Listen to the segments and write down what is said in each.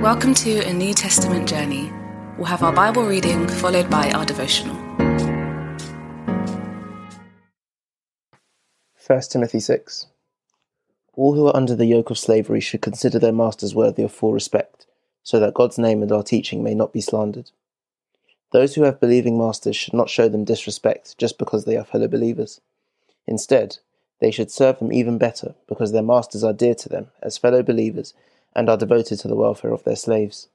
Welcome to a New Testament journey. We'll have our Bible reading followed by our devotional. 1 Timothy 6 All who are under the yoke of slavery should consider their masters worthy of full respect, so that God's name and our teaching may not be slandered. Those who have believing masters should not show them disrespect just because they are fellow believers. Instead, they should serve them even better because their masters are dear to them as fellow believers and are devoted to the welfare of their slaves.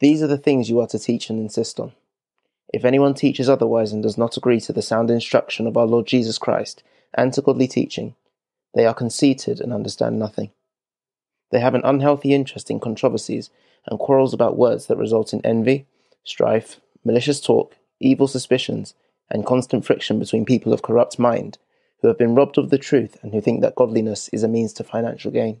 These are the things you are to teach and insist on. If anyone teaches otherwise and does not agree to the sound instruction of our Lord Jesus Christ and to godly teaching, they are conceited and understand nothing. They have an unhealthy interest in controversies and quarrels about words that result in envy, strife, malicious talk, evil suspicions, and constant friction between people of corrupt mind who have been robbed of the truth and who think that godliness is a means to financial gain.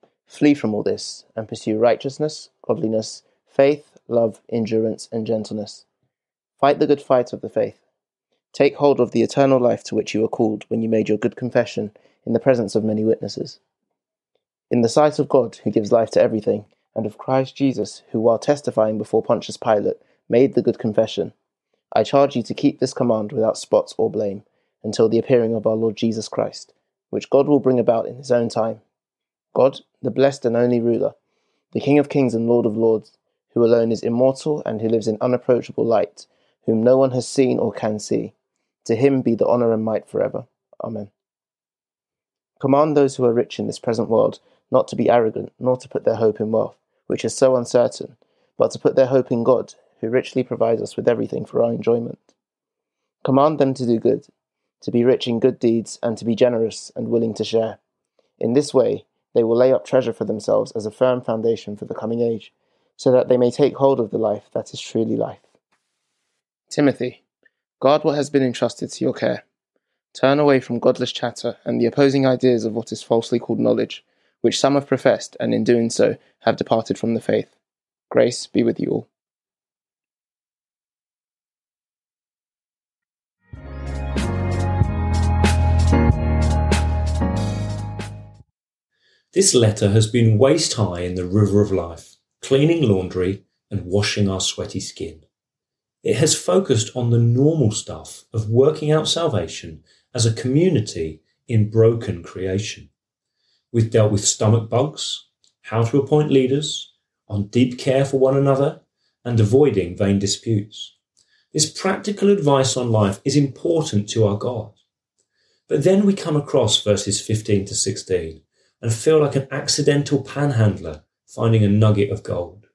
Flee from all this, and pursue righteousness, godliness, faith, love, endurance, and gentleness. Fight the good fight of the faith. Take hold of the eternal life to which you were called when you made your good confession in the presence of many witnesses. In the sight of God, who gives life to everything, and of Christ Jesus, who, while testifying before Pontius Pilate, made the good confession, I charge you to keep this command without spot or blame, until the appearing of our Lord Jesus Christ, which God will bring about in his own time. God, the blessed and only ruler, the King of kings and Lord of lords, who alone is immortal and who lives in unapproachable light, whom no one has seen or can see. To him be the honour and might forever. Amen. Command those who are rich in this present world not to be arrogant, nor to put their hope in wealth, which is so uncertain, but to put their hope in God, who richly provides us with everything for our enjoyment. Command them to do good, to be rich in good deeds, and to be generous and willing to share. In this way, they will lay up treasure for themselves as a firm foundation for the coming age, so that they may take hold of the life that is truly life. Timothy, guard what has been entrusted to your care. Turn away from godless chatter and the opposing ideas of what is falsely called knowledge, which some have professed, and in doing so have departed from the faith. Grace be with you all. This letter has been waist high in the river of life, cleaning laundry and washing our sweaty skin. It has focused on the normal stuff of working out salvation as a community in broken creation. We've dealt with stomach bugs, how to appoint leaders, on deep care for one another, and avoiding vain disputes. This practical advice on life is important to our God. But then we come across verses 15 to 16 and feel like an accidental panhandler finding a nugget of gold.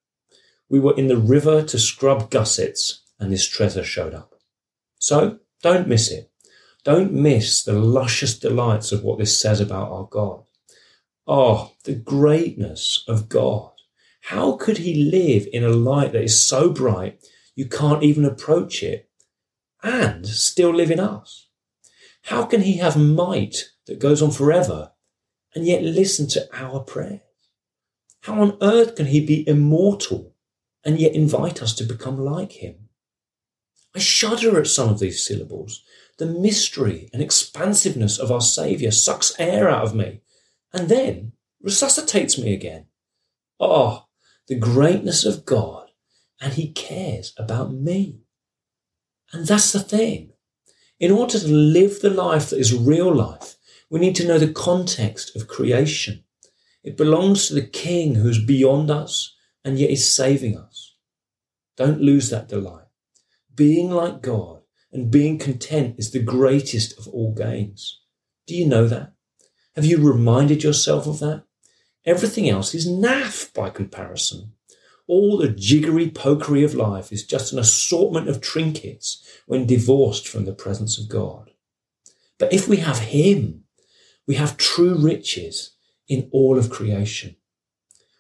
We were in the river to scrub gussets and this treasure showed up. So don't miss it. Don't miss the luscious delights of what this says about our God. Oh, the greatness of God. How could he live in a light that is so bright you can't even approach it and still live in us? How can he have might that goes on forever and yet listen to our prayers? How on earth can he be immortal and yet invite us to become like him? I shudder at some of these syllables. The mystery and expansiveness of our Saviour sucks air out of me and then resuscitates me again. Oh, the greatness of God, and He cares about me. And that's the thing. In order to live the life that is real life, we need to know the context of creation. It belongs to the King who's beyond us and yet is saving us. Don't lose that delight. Being like God and being content is the greatest of all gains. Do you know that? Have you reminded yourself of that? Everything else is naff by comparison. All the jiggery pokery of life is just an assortment of trinkets when divorced from the presence of God. But if we have Him, we have true riches in all of creation.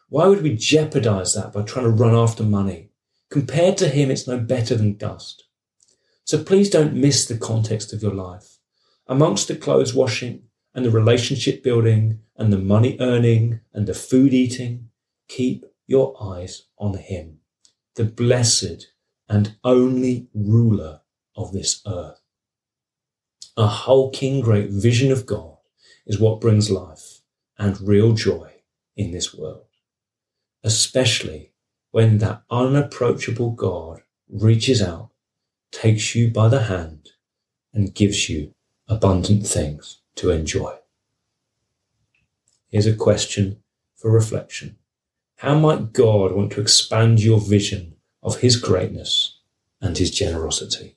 Why would we jeopardize that by trying to run after money? Compared to him, it's no better than dust. So please don't miss the context of your life. Amongst the clothes washing and the relationship building and the money earning and the food eating, keep your eyes on him, the blessed and only ruler of this earth. A hulking great vision of God is what brings life and real joy in this world, especially when that unapproachable God reaches out, takes you by the hand, and gives you abundant things to enjoy. Here's a question for reflection. How might God want to expand your vision of his greatness and his generosity?